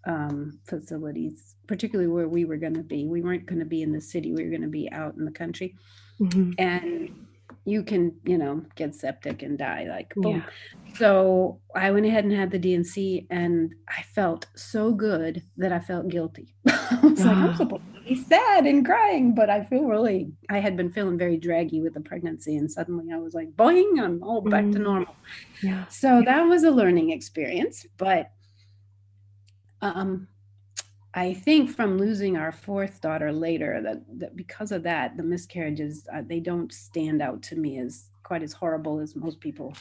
um, facilities, particularly where we were going to be, we weren't going to be in the city. We were going to be out in the country, Mhm. and you can, you know, get septic and die like boom. Yeah. So I went ahead and had the D&C, and I felt so good that I felt guilty. I was like, I'm supposed sad and crying, but I feel really, I had been feeling very draggy with the pregnancy, and suddenly I was like, boing, I'm all back to Mm. normal. Yeah. So that was a learning experience, but um, I think from losing our fourth daughter later, that, that because of that, the miscarriages uh, they don't stand out to me as quite as horrible as most people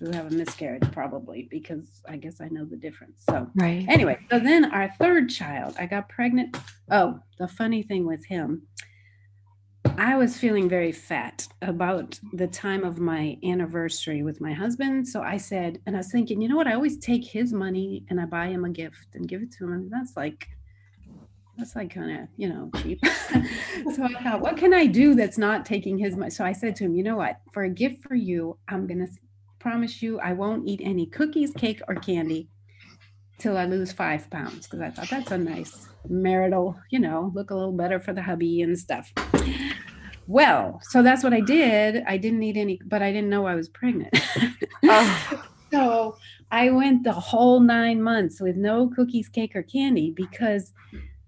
who have a miscarriage, probably because I guess I know the difference. So right. Anyway, so then our third child, I got pregnant. Oh, the funny thing with him, I was feeling very fat about the time of my anniversary with my husband. So I said, and I was thinking, you know what? I always take his money and I buy him a gift and give it to him. And that's like that's like kind of you know cheap so i thought what can i do that's not taking his money so i said to him you know what for a gift for you i'm gonna promise you i won't eat any cookies cake or candy till i lose five pounds because i thought that's a nice marital you know look a little better for the hubby and stuff well so that's what i did i didn't eat any but i didn't know i was pregnant oh. so i went the whole nine months with no cookies cake or candy because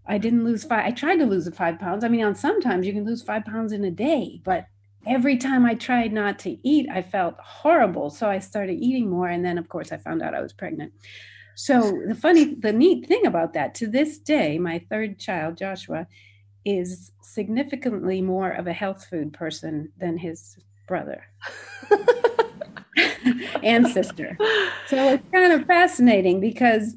I didn't lose five. I tried to lose the five pounds. I mean, on sometimes you can lose five pounds in a day, but every time I tried not to eat, I felt horrible. So I started eating more. And then, of course, I found out I was pregnant. So the funny, the neat thing about that to this day, my third child, Joshua, is significantly more of a health food person than his brother. and sister. So it's kind of fascinating because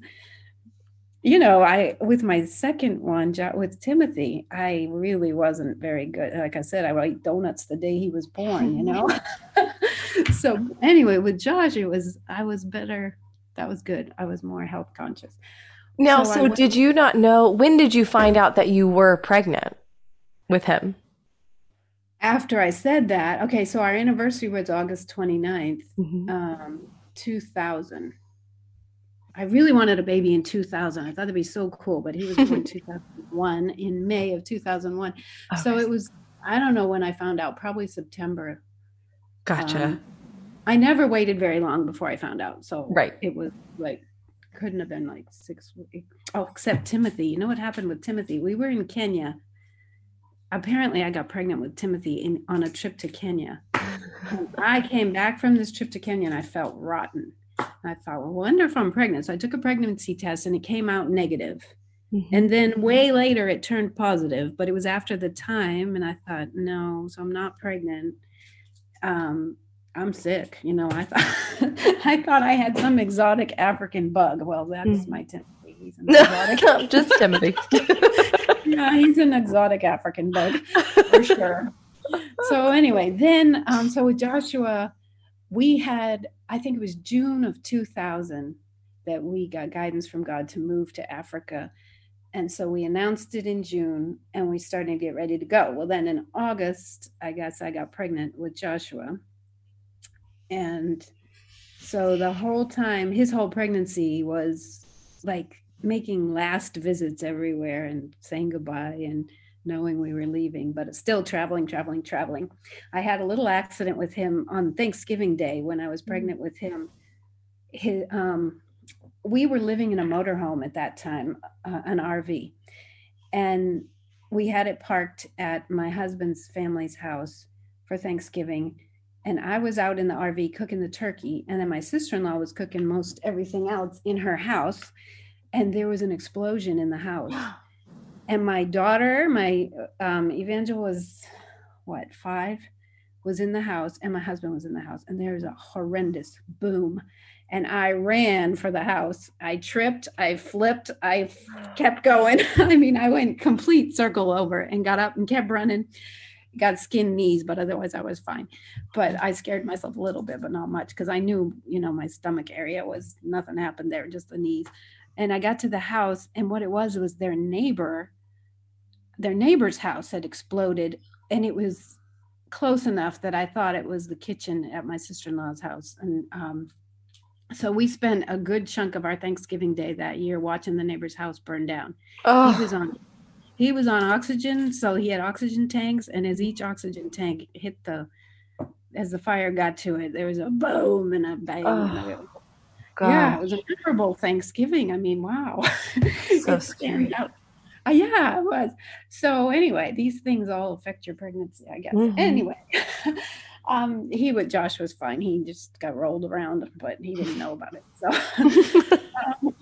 you know, I with my second one with Timothy, I really wasn't very good. Like I said, I would eat donuts the day he was born. You know. so anyway, with Josh, it was I was better. That was good. I was more health conscious. Now, so, so went, did you not know? When did you find out that you were pregnant with him? After I said that, okay, so our anniversary was August 29th, mm-hmm. um, 2000 I really wanted a baby in 2000. I thought it'd be so cool, but he was born 2001 in May of 2001. Okay. So it was, I don't know when I found out, probably September. Gotcha. Um, I never waited very long before I found out. So right. it was like, couldn't have been like six weeks. Oh, except Timothy. You know what happened with Timothy? We were in Kenya. Apparently, I got pregnant with Timothy in, on a trip to Kenya. I came back from this trip to Kenya and I felt rotten I thought, well, wonder if I'm pregnant. So I took a pregnancy test and it came out negative. Mm-hmm. And then way later it turned positive, but it was after the time. And I thought, no, so I'm not pregnant. Um, I'm sick. You know, I thought I thought I had some exotic African bug. Well, that's mm. my Timothy. He's an exotic. just Timothy. yeah, he's an exotic African bug for sure. So anyway, then um, so with Joshua, we had I think it was June of 2000 that we got guidance from God to move to Africa. And so we announced it in June and we started to get ready to go. Well, then in August, I guess I got pregnant with Joshua. And so the whole time, his whole pregnancy was like making last visits everywhere and saying goodbye and knowing we were leaving, but still traveling, traveling, traveling. I had a little accident with him on Thanksgiving Day when I was mm. pregnant with him. His, um, we were living in a motorhome at that time, uh, an RV, and we had it parked at my husband's family's house for Thanksgiving. And I was out in the RV cooking the turkey, and then my sister in law was cooking most everything else in her house. And there was an explosion in the house. and my daughter, my um, evangel was what five, was in the house, and my husband was in the house, and there was a horrendous boom, and I ran for the house. I tripped, I flipped, I kept going. I mean, I went complete circle over and got up and kept running. Got skinned knees, but otherwise I was fine. But I scared myself a little bit, but not much because I knew, you know, my stomach area was nothing happened there, just the knees. And I got to the house, and what it was was their neighbor their neighbor's house had exploded and it was close enough that I thought it was the kitchen at my sister-in-law's house. And um, so we spent a good chunk of our Thanksgiving day that year watching the neighbor's house burn down. Oh. He was on he was on oxygen, so he had oxygen tanks, and as each oxygen tank hit the as the fire got to it, there was a boom and a bang. Oh. Yeah, it was a memorable Thanksgiving. I mean, wow. So scary. Out uh, yeah, it was. So anyway, these things all affect your pregnancy, I guess. Mm-hmm. Anyway, um, he with Josh was fine. He just got rolled around, but he didn't know about it. So um,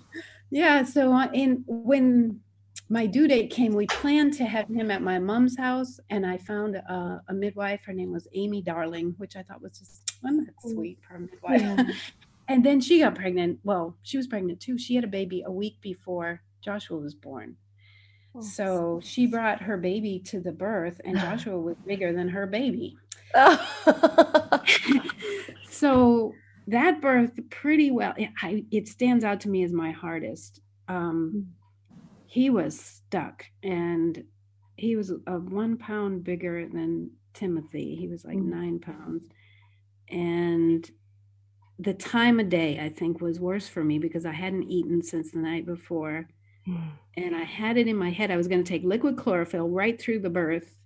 yeah. So uh, in when my due date came, we planned to have him at my mom's house, and I found a, a midwife. Her name was Amy Darling, which I thought was just wasn't that sweet for a midwife. Yeah. and then she got pregnant. Well, she was pregnant too. She had a baby a week before Joshua was born. Oh, so she brought her baby to the birth, and Joshua was bigger than her baby. so that birth pretty well I, it stands out to me as my hardest um, hmm. he was stuck and he was a one pound bigger than timothy he was like mm. nine pounds and the time of day i think was worse for me because i hadn't eaten since the night before mm. and i had it in my head i was going to take liquid chlorophyll right through the birth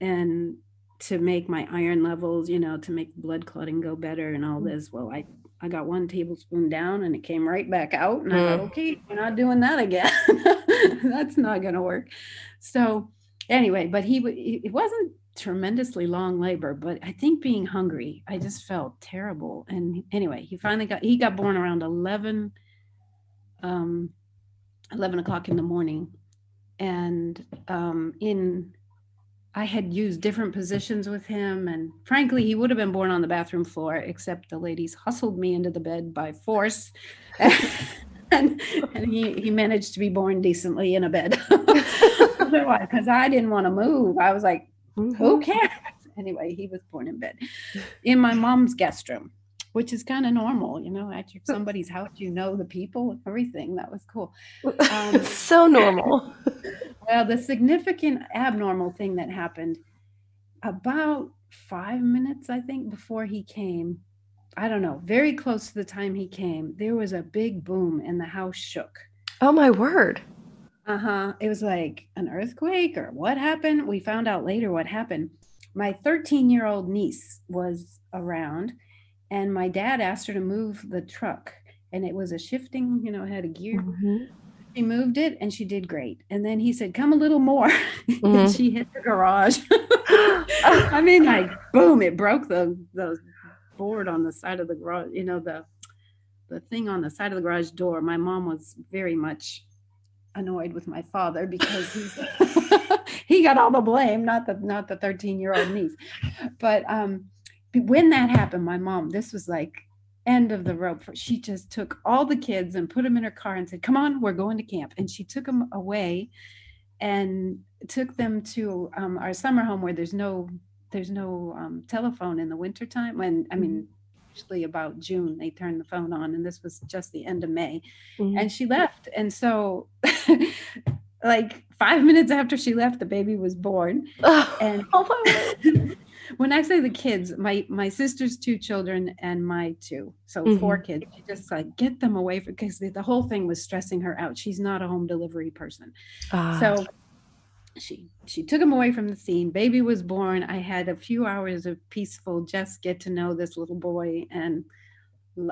and to make my iron levels, you know, to make blood clotting go better and all mm. this. Well, I I got one tablespoon down and it came right back out. And mm. I thought, okay, we're not doing that again. That's not going to work. So anyway, but he it wasn't tremendously long labor, but I think being hungry, I just felt terrible. And anyway, he finally got he got born around 11 um 11 o'clock in the morning and um in I had used different positions with him. And frankly, he would have been born on the bathroom floor, except the ladies hustled me into the bed by force. and, and he, he managed to be born decently in a bed. Because I didn't want to move. I was like, mm-hmm. who cares? Anyway, he was born in bed in my mom's guest room, which is kind of normal, you know, at somebody's house, you know the people, everything. That was cool. Um, so normal. Well, the significant abnormal thing that happened about five minutes, I think, before he came, I don't know, very close to the time he came, there was a big boom and the house shook. Oh, my word. Uh huh. It was like an earthquake or what happened. We found out later what happened. My 13 year old niece was around, and my dad asked her to move the truck. And it was a shifting, you know, had a gear. Mm-hmm she moved it and she did great. And then he said, Come a little more. Mm-hmm. and she hit the garage. I mean, like boom, it broke the the board on the side of the garage, you know, the the thing on the side of the garage door. My mom was very much annoyed with my father because he's he got all the blame, not the not the 13 year old niece. But um when that happened, my mom, this was like end of the rope. She just took all the kids and put them in her car and said, "Come on, we're going to camp." And she took them away and took them to um, our summer home where there's no there's no um, telephone in the wintertime. When I mean, mm-hmm. usually about June they turn the phone on, and this was just the end of May. Mm-hmm. And she left, and so. like five minutes after she left, the baby was born. and oh when I say the kids, my my sister's two children and my two, so mm-hmm. four kids. She just like get them away from because the, the, whole thing was stressing her out. She's not a home delivery person, ah. so she she took him away from the scene. Baby was born. I had a few hours of peaceful just get to know this little boy, and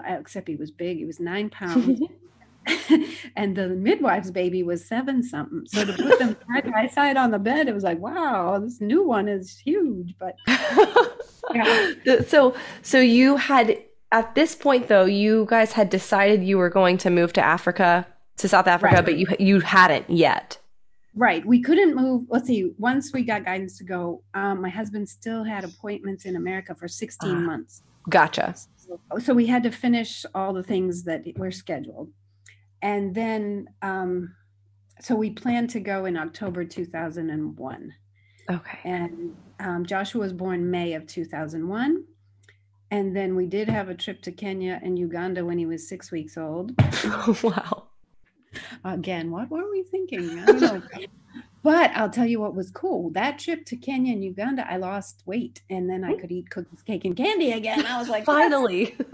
except he was big. He was nine pounds. and the midwife's baby was seven something. So to put them side by side on the bed, it was like, wow, this new one is huge. But yeah. so so you had at this point though, you guys had decided you were going to move to Africa to South Africa, right. but you you hadn't yet. Right. We couldn't move. Let's see. Once we got guidance to go, um, my husband still had appointments in America for 16 uh, months. Gotcha. So, so we had to finish all the things that were scheduled and then um, so we planned to go in October 2001. Okay. And um, Joshua was born May of 2001. And then we did have a trip to Kenya and Uganda when he was six weeks old. wow. Again, what were we thinking? I don't know. But I'll tell you what was cool. That trip to Kenya and Uganda, I lost weight and then I could eat cookies, cake, and candy again. I was like, finally.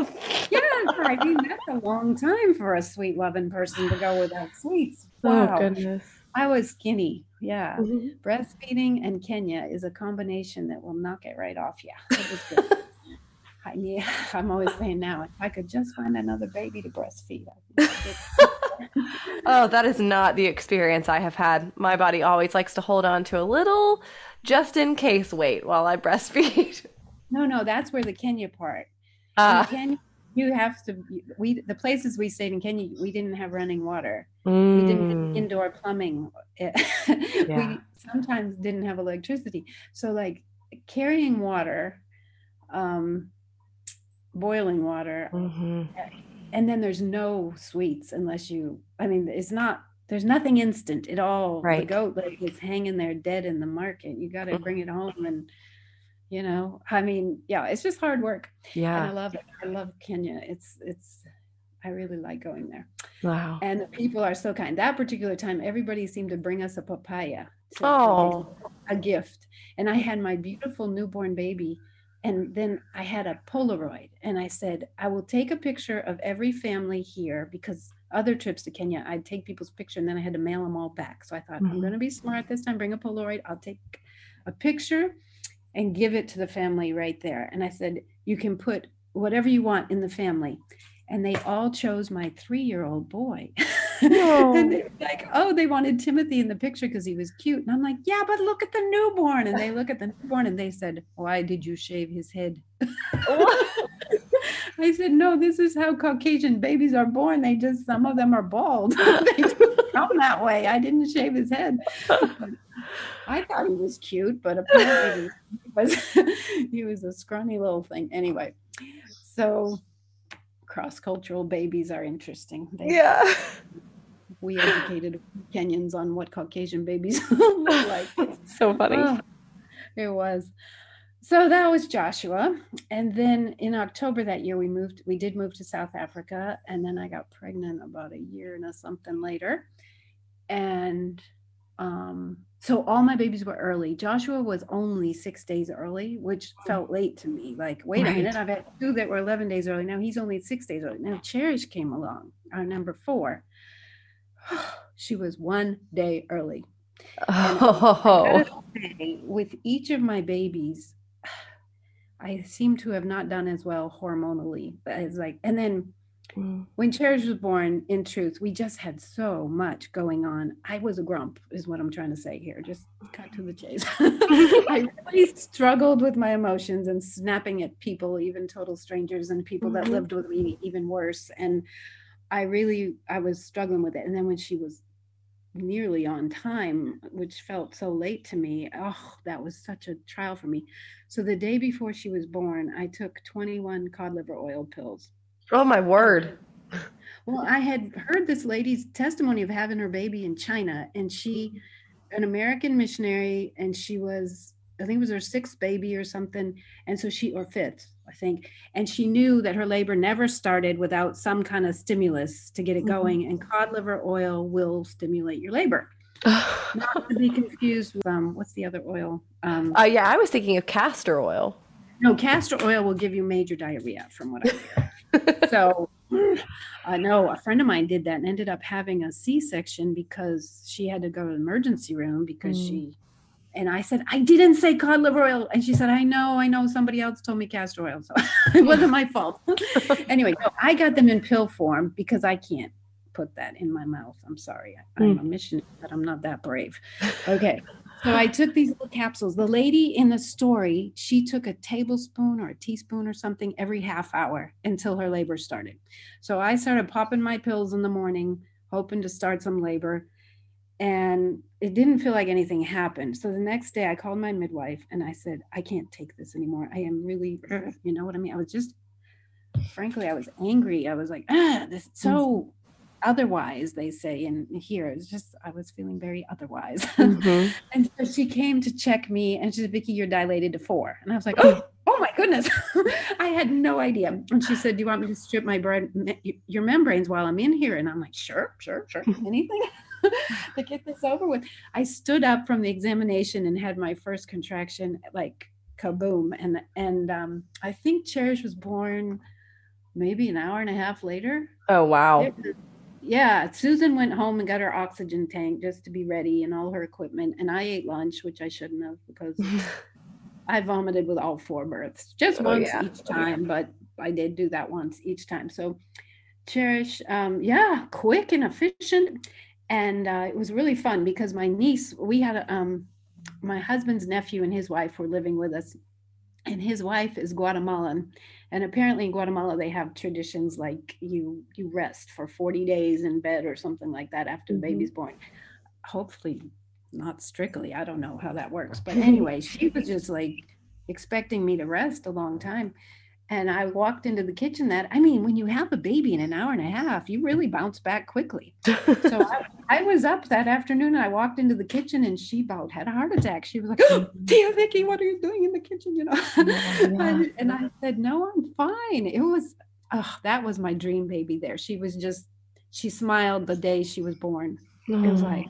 yeah, I mean, that's a long time for a sweet loving person to go without sweets. Oh, wow. Oh, goodness. I was skinny. Yeah. Mm-hmm. Breastfeeding and Kenya is a combination that will knock it right off. Yeah. Was good. I, yeah, I'm always saying now, if I could just find another baby to breastfeed. Oh, that is not the experience I have had. My body always likes to hold on to a little just in case weight while I breastfeed. No, no, that's where the Kenya part. Uh. Kenya, you have to we the places we stayed in kenya we didn't have running water mm. we didn't have mm. indoor plumbing yeah. we sometimes didn't have electricity so like carrying water um boiling water mm-hmm. And then there's no sweets unless you i mean it's not there's nothing instant at all. Right. the goat like is hanging there dead in the market. You got to mm-hmm. bring it home and you know i mean yeah it's just hard work. Yeah. And i love it i love kenya. It's it's i really like going there. Wow. And the people are so kind. That particular time everybody seemed to bring us a papaya. Oh. a gift. And i had my beautiful newborn baby and then i had a polaroid and i said i will take a picture of every family here because other trips to kenya i'd take people's picture and then i had to mail them all back so i thought mm-hmm. i'm going to be smart this time bring a polaroid i'll take a picture and give it to the family right there. And I said, You can put whatever you want in the family. And they all chose my three year old boy. and they like, Oh, they wanted Timothy in the picture because he was cute. And I'm like, Yeah, but look at the newborn. And they look at the newborn and they said, Why did you shave his head? I said, No, this is how Caucasian babies are born. They just, some of them are bald. they come that way. I didn't shave his head. But I thought he was cute, but apparently he was, he was a scrawny little thing. Anyway, so cross cultural babies are interesting. They, yeah. We educated Kenyans on what Caucasian babies look like. so funny. Oh, it was. So that was Joshua. And then in October that year, we moved, we did move to South Africa. And then I got pregnant about a year and a something later. And um, so all my babies were early. Joshua was only six days early, which oh. felt late to me. Like, wait right. a minute, I've had two that were 11 days early. Now he's only six days early. Now Cherish came along, our number four. she was one day early. Oh. Say, with each of my babies, I seem to have not done as well hormonally as like, and then Mm. When Cherish was born, in truth, we just had so much going on. I was a grump, is what I'm trying to say here. Just cut to the chase. I really struggled with my emotions and snapping at people, even total strangers and people mm-hmm. that lived with me, even worse. And I really, I was struggling with it. And then when she was nearly on time, which felt so late to me. Oh, that was such a trial for me. So the day before she was born, I took 21 cod liver oil pills. Oh my word. Well, I had heard this lady's testimony of having her baby in China, and she, an American missionary, and she was, I think it was her sixth baby or something, and so she, or fifth, I think, and she knew that her labor never started without some kind of stimulus to get it mm-hmm. going, mm-hmm. and cod liver oil will stimulate your labor. Not to be confused with um, what's the other oil? Um, uh, yeah, I was thinking of castor oil. No, castor oil will give you major diarrhea, from what I hear so I know a friend of mine did that and ended up having a C-section because she had to go to the emergency room because mm. she and I said, I didn't say cod liver oil. And she said, I know, I know somebody else told me castor oil. So it wasn't my fault. anyway, no, I got them in pill form because I can't put that in my mouth. I'm sorry. I'm mm. a missionary, but I'm not that brave. Okay. So I took these little capsules. The lady in the story, she took a tablespoon or a teaspoon or something every half hour until her labor started. So I started popping my pills in the morning, hoping to start some labor. And it didn't feel like anything happened. So the next day I called my midwife and I said, I can't take this anymore. I am really, you know what I mean? I was just, frankly, I was angry. I was like, ah, this so otherwise they say in here it's just i was feeling very otherwise mm-hmm. and so she came to check me and she said vicki you're dilated to four and i was like oh oh my goodness i had no idea and she said do you want me to strip my bread your membranes while i'm in here and i'm like sure sure sure anything to get this over with i stood up from the examination and had my first contraction like kaboom and and um, i think cherish was born maybe an hour and a half later oh wow yeah, Susan went home and got her oxygen tank just to be ready and all her equipment. And I ate lunch, which I shouldn't have because I vomited with all four births, just oh, once yeah. each time, but I did do that once each time. So Cherish, um, yeah, quick and efficient. And uh, it was really fun because my niece, we had a, um, my husband's nephew and his wife were living with us, and his wife is Guatemalan And apparently in Guatemala they have traditions like you you rest for 40 days in bed or something like that after mm-hmm. the baby's born. Hopefully not strictly. I don't know how that works. But anyway, she was just like expecting me to rest a long time. And I walked into the kitchen that, I mean, when you have a baby in an hour and a half, you really bounce back quickly. so I, I, was up that afternoon. and I walked into the kitchen and she about had a heart attack. She was like, oh, Tia Vicky, what are you doing in the kitchen? You know? Yeah. and, and, I said, no, I'm fine. It was, oh, that was my dream baby there. She was just, she smiled the day she was born. Mm. It was like,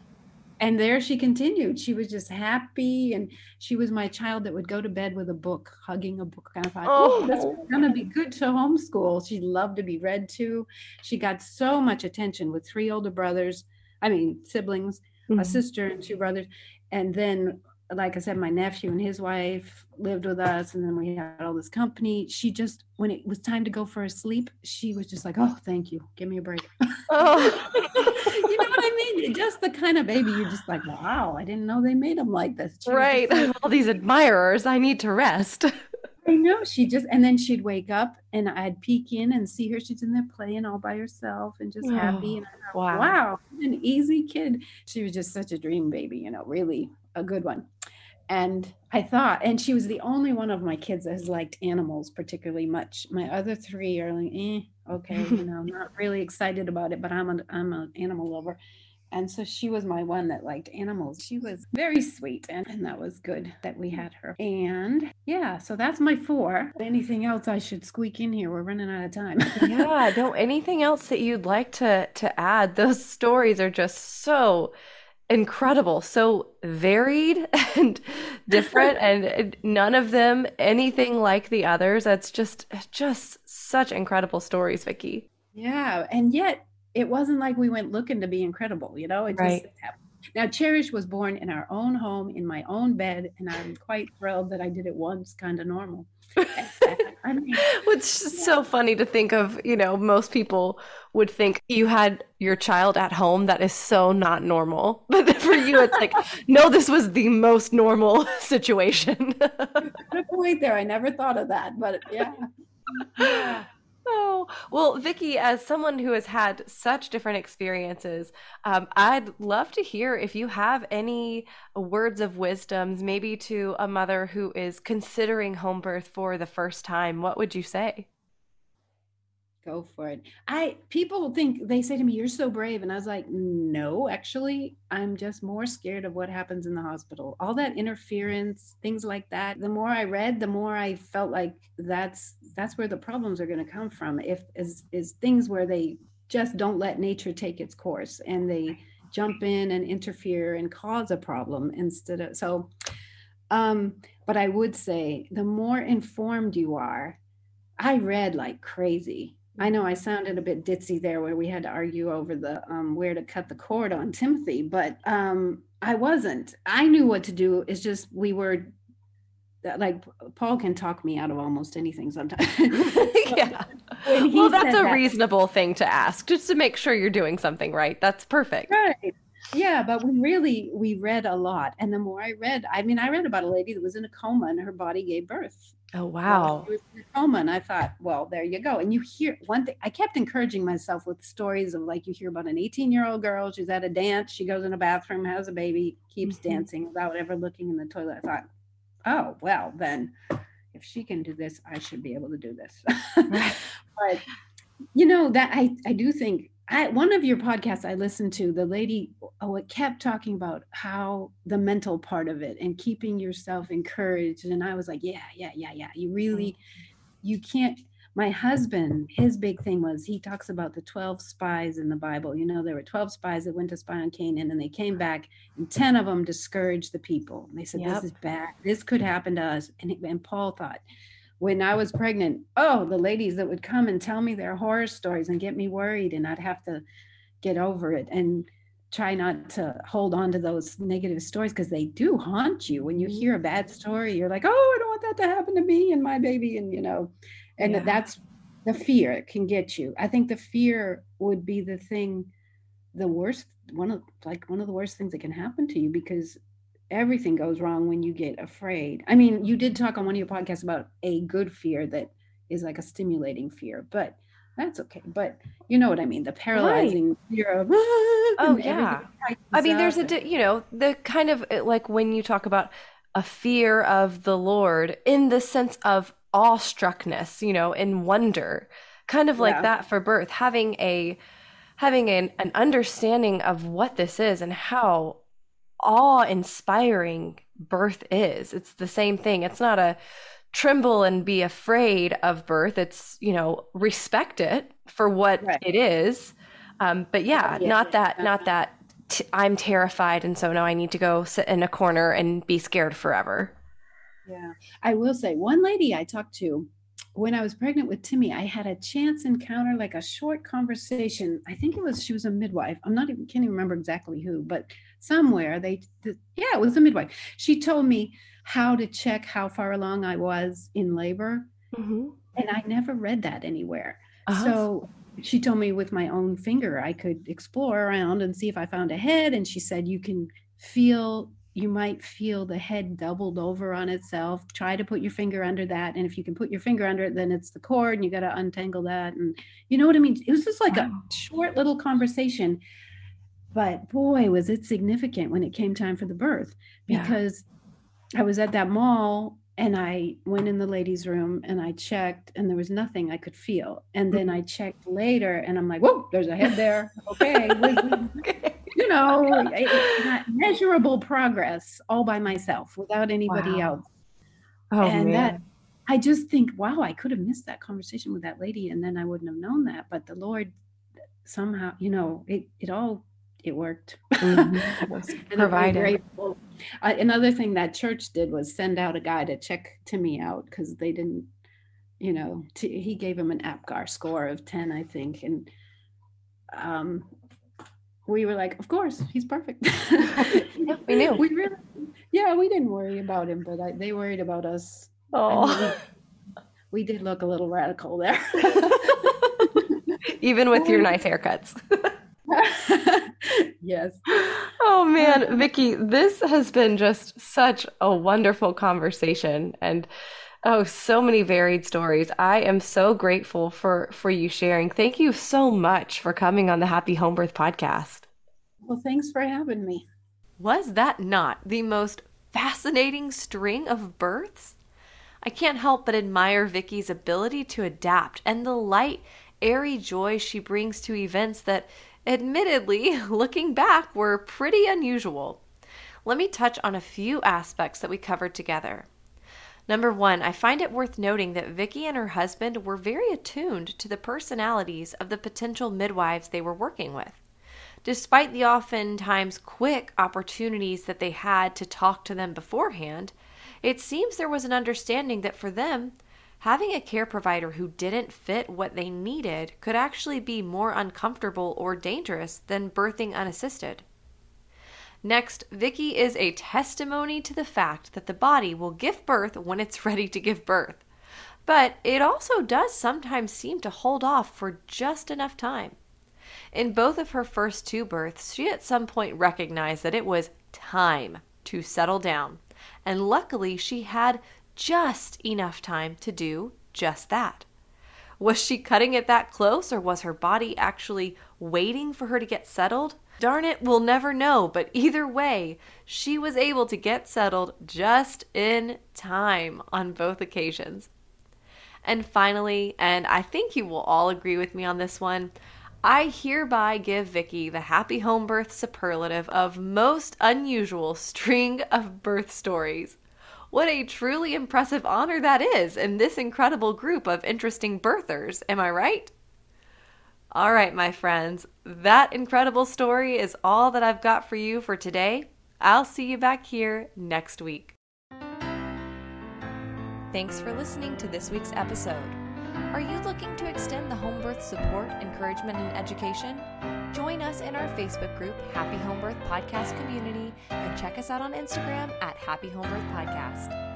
and there she continued. She was just happy and she was my child that would go to bed with a book hugging a book. Kind of thought oh, this gonna be good to homeschool. She loved to be read to. She got so much attention with three older brothers i mean siblings mm-hmm. a sister and two brothers. And then like I said, my nephew and his wife lived with us, and then we had all this company. She just, when it was time to go for a sleep, she was just like, "Oh, thank you, give me a break." Oh. you know what I mean? Just the kind of baby you're just like, "Wow, I didn't know they made them like this." She right, like, all these admirers. I need to rest. I know. She just, and then she'd wake up, and I'd peek in and see her. She's in there playing all by herself and just oh, happy. And I thought, wow, wow, an easy kid. She was just such a dream baby. You know, really a good one and I thought, and she was the only one of my kids that has liked animals particularly much. My other three are like, eh, okay, you know, not really excited about it, but I'm an I'm an animal lover. And so she was my one that liked animals. She was very sweet, and, and that was good that we had her. And yeah, so that's my four. Anything else I should squeak in here? We're running out of time. yeah, no, anything else that you'd like to to add? Those stories are just so incredible, so varied and different, and none of them anything like the others. That's just just such incredible stories, Vicky. Yeah, and yet it wasn't like we went looking to be incredible, you know. It right. just happened. Now, Cherish was born in our own home, in my own bed, and I'm quite thrilled that I did it once, kind of normal. I mean, it's yeah. so funny to think of. You know, most people would think you had your child at home. That is so not normal. But for you, it's like, no, this was the most normal situation. Good point there. I never thought of that, but yeah. yeah. Oh, well, Vicky, as someone who has had such different experiences, um, I'd love to hear if you have any words of wisdoms, maybe to a mother who is considering home birth for the first time. What would you say? Go for it. I people think they say to me, "You're so brave," and I was like, "No, actually, I'm just more scared of what happens in the hospital. All that interference, things like that. The more I read, the more I felt like that's that's where the problems are going to come from. If is is things where they just don't let nature take its course and they jump in and interfere and cause a problem instead of so. Um, but I would say the more informed you are, I read like crazy I know I sounded a bit ditzy there where we had to argue over the um, where to cut the cord on Timothy, but um, I wasn't. I knew what to do. It's just we were like Paul can talk me out of almost anything sometimes. yeah. Well, that's a that, reasonable thing to ask just to make sure you're doing something right. That's perfect. Right. Yeah, but we really we read a lot, and the more I read, I mean, I read about a lady that was in a coma and her body gave birth. Oh wow! She was in a coma, and I thought, well, there you go. And you hear one thing. I kept encouraging myself with stories of like you hear about an 18 year old girl. She's at a dance. She goes in a bathroom, has a baby, keeps mm-hmm. dancing without ever looking in the toilet. I thought, oh well, then if she can do this, I should be able to do this. but you know that I I do think I, one of your podcasts I listened to, the lady oh, it kept talking about how the mental part of it and keeping yourself encouraged. And I was like, yeah, yeah, yeah, yeah. You really, mm-hmm. you can't. My husband, his big thing was he talks about the 12 spies in the Bible. You know, there were 12 spies that went to spy on Canaan and they came back, and 10 of them discouraged the people. And they said, yep. This is bad. This could happen to us. And, and Paul thought, when I was pregnant, oh, the ladies that would come and tell me their horror stories and get me worried, and I'd have to get over it and try not to hold on to those negative stories because they do haunt you. When you hear a mm-hmm. bad story, you're like, oh, I don't want that to happen to me and my baby, and you know, and yeah. that's the fear it can get you. I think the fear would be the thing, the worst one of like one of the worst things that can happen to you because everything goes wrong when you get afraid. I mean, you did talk on one of your podcasts about a good fear that is like a stimulating fear, but that's okay. But you know what I mean? The paralyzing right. fear of oh yeah. I mean, there's a you know the kind of eh, like when you talk about a fear of the Lord in the sense of awestruckness, you know, in wonder, kind of like yeah. that for birth, having a having an, an understanding of what this is and how awe inspiring birth is. It's the same thing. It's not a tremble and be afraid of birth. It's, you know, respect it for what right. it is. Um, but yeah, yeah not that, not that i t- I'm terrified. And so now I need to go sit in a corner and be scared forever. Yeah. I will say one lady I talked to when I was pregnant with Timmy, I had a chance encounter, like a short conversation. I think it was she was a midwife. I'm not even can't even remember exactly who, but somewhere they, the, yeah, it was a midwife. She told me how to check how far along I was in labor, mm-hmm. and I never read that anywhere. Uh-huh. So she told me with my own finger I could explore around and see if I found a head, and she said you can feel you might feel the head doubled over on itself. Try to put your finger under that. And if you can put your finger under it, then it's the cord and you got to untangle that. And you know what I mean? It was just like a short little conversation. But boy, was it significant when it came time for the birth because yeah. I was at that mall and I went in the ladies' room and I checked and there was nothing I could feel. And then mm-hmm. I checked later and I'm like, whoa, there's a head there. Okay. okay you know, measurable progress all by myself without anybody wow. else. Oh, and man. that I just think, wow, I could have missed that conversation with that lady and then I wouldn't have known that. But the Lord somehow, you know, it, it all it worked. Mm-hmm. provided. Uh, another thing that church did was send out a guy to check Timmy out because they didn't, you know, t- he gave him an APGAR score of 10, I think. And um, we were like, of course, he's perfect. yeah, we knew. We really, yeah, we didn't worry about him, but I, they worried about us. Oh, we, we, did look a little radical there. Even with your nice haircuts. yes. Oh man, Vicki, this has been just such a wonderful conversation and oh so many varied stories. I am so grateful for for you sharing. Thank you so much for coming on the Happy Home Birth podcast. Well, thanks for having me. Was that not the most fascinating string of births? I can't help but admire Vicki's ability to adapt and the light, airy joy she brings to events that, admittedly, looking back, were pretty unusual. Let me touch on a few aspects that we covered together. Number one, I find it worth noting that Vicki and her husband were very attuned to the personalities of the potential midwives they were working with. Despite the oftentimes quick opportunities that they had to talk to them beforehand, it seems there was an understanding that for them, having a care provider who didn't fit what they needed could actually be more uncomfortable or dangerous than birthing unassisted. Next, Vicki is a testimony to the fact that the body will give birth when it's ready to give birth. But it also does sometimes seem to hold off for just enough time. In both of her first two births, she at some point recognized that it was time to settle down. And luckily, she had just enough time to do just that. Was she cutting it that close, or was her body actually waiting for her to get settled? Darn it, we'll never know, but either way, she was able to get settled just in time on both occasions. And finally, and I think you will all agree with me on this one, I hereby give Vicki the happy home birth superlative of most unusual string of birth stories. What a truly impressive honor that is in this incredible group of interesting birthers, am I right? All right, my friends, that incredible story is all that I've got for you for today. I'll see you back here next week. Thanks for listening to this week's episode. Are you looking to extend the home birth support, encouragement, and education? Join us in our Facebook group, Happy Home Birth Podcast Community, and check us out on Instagram at Happy Home Birth Podcast.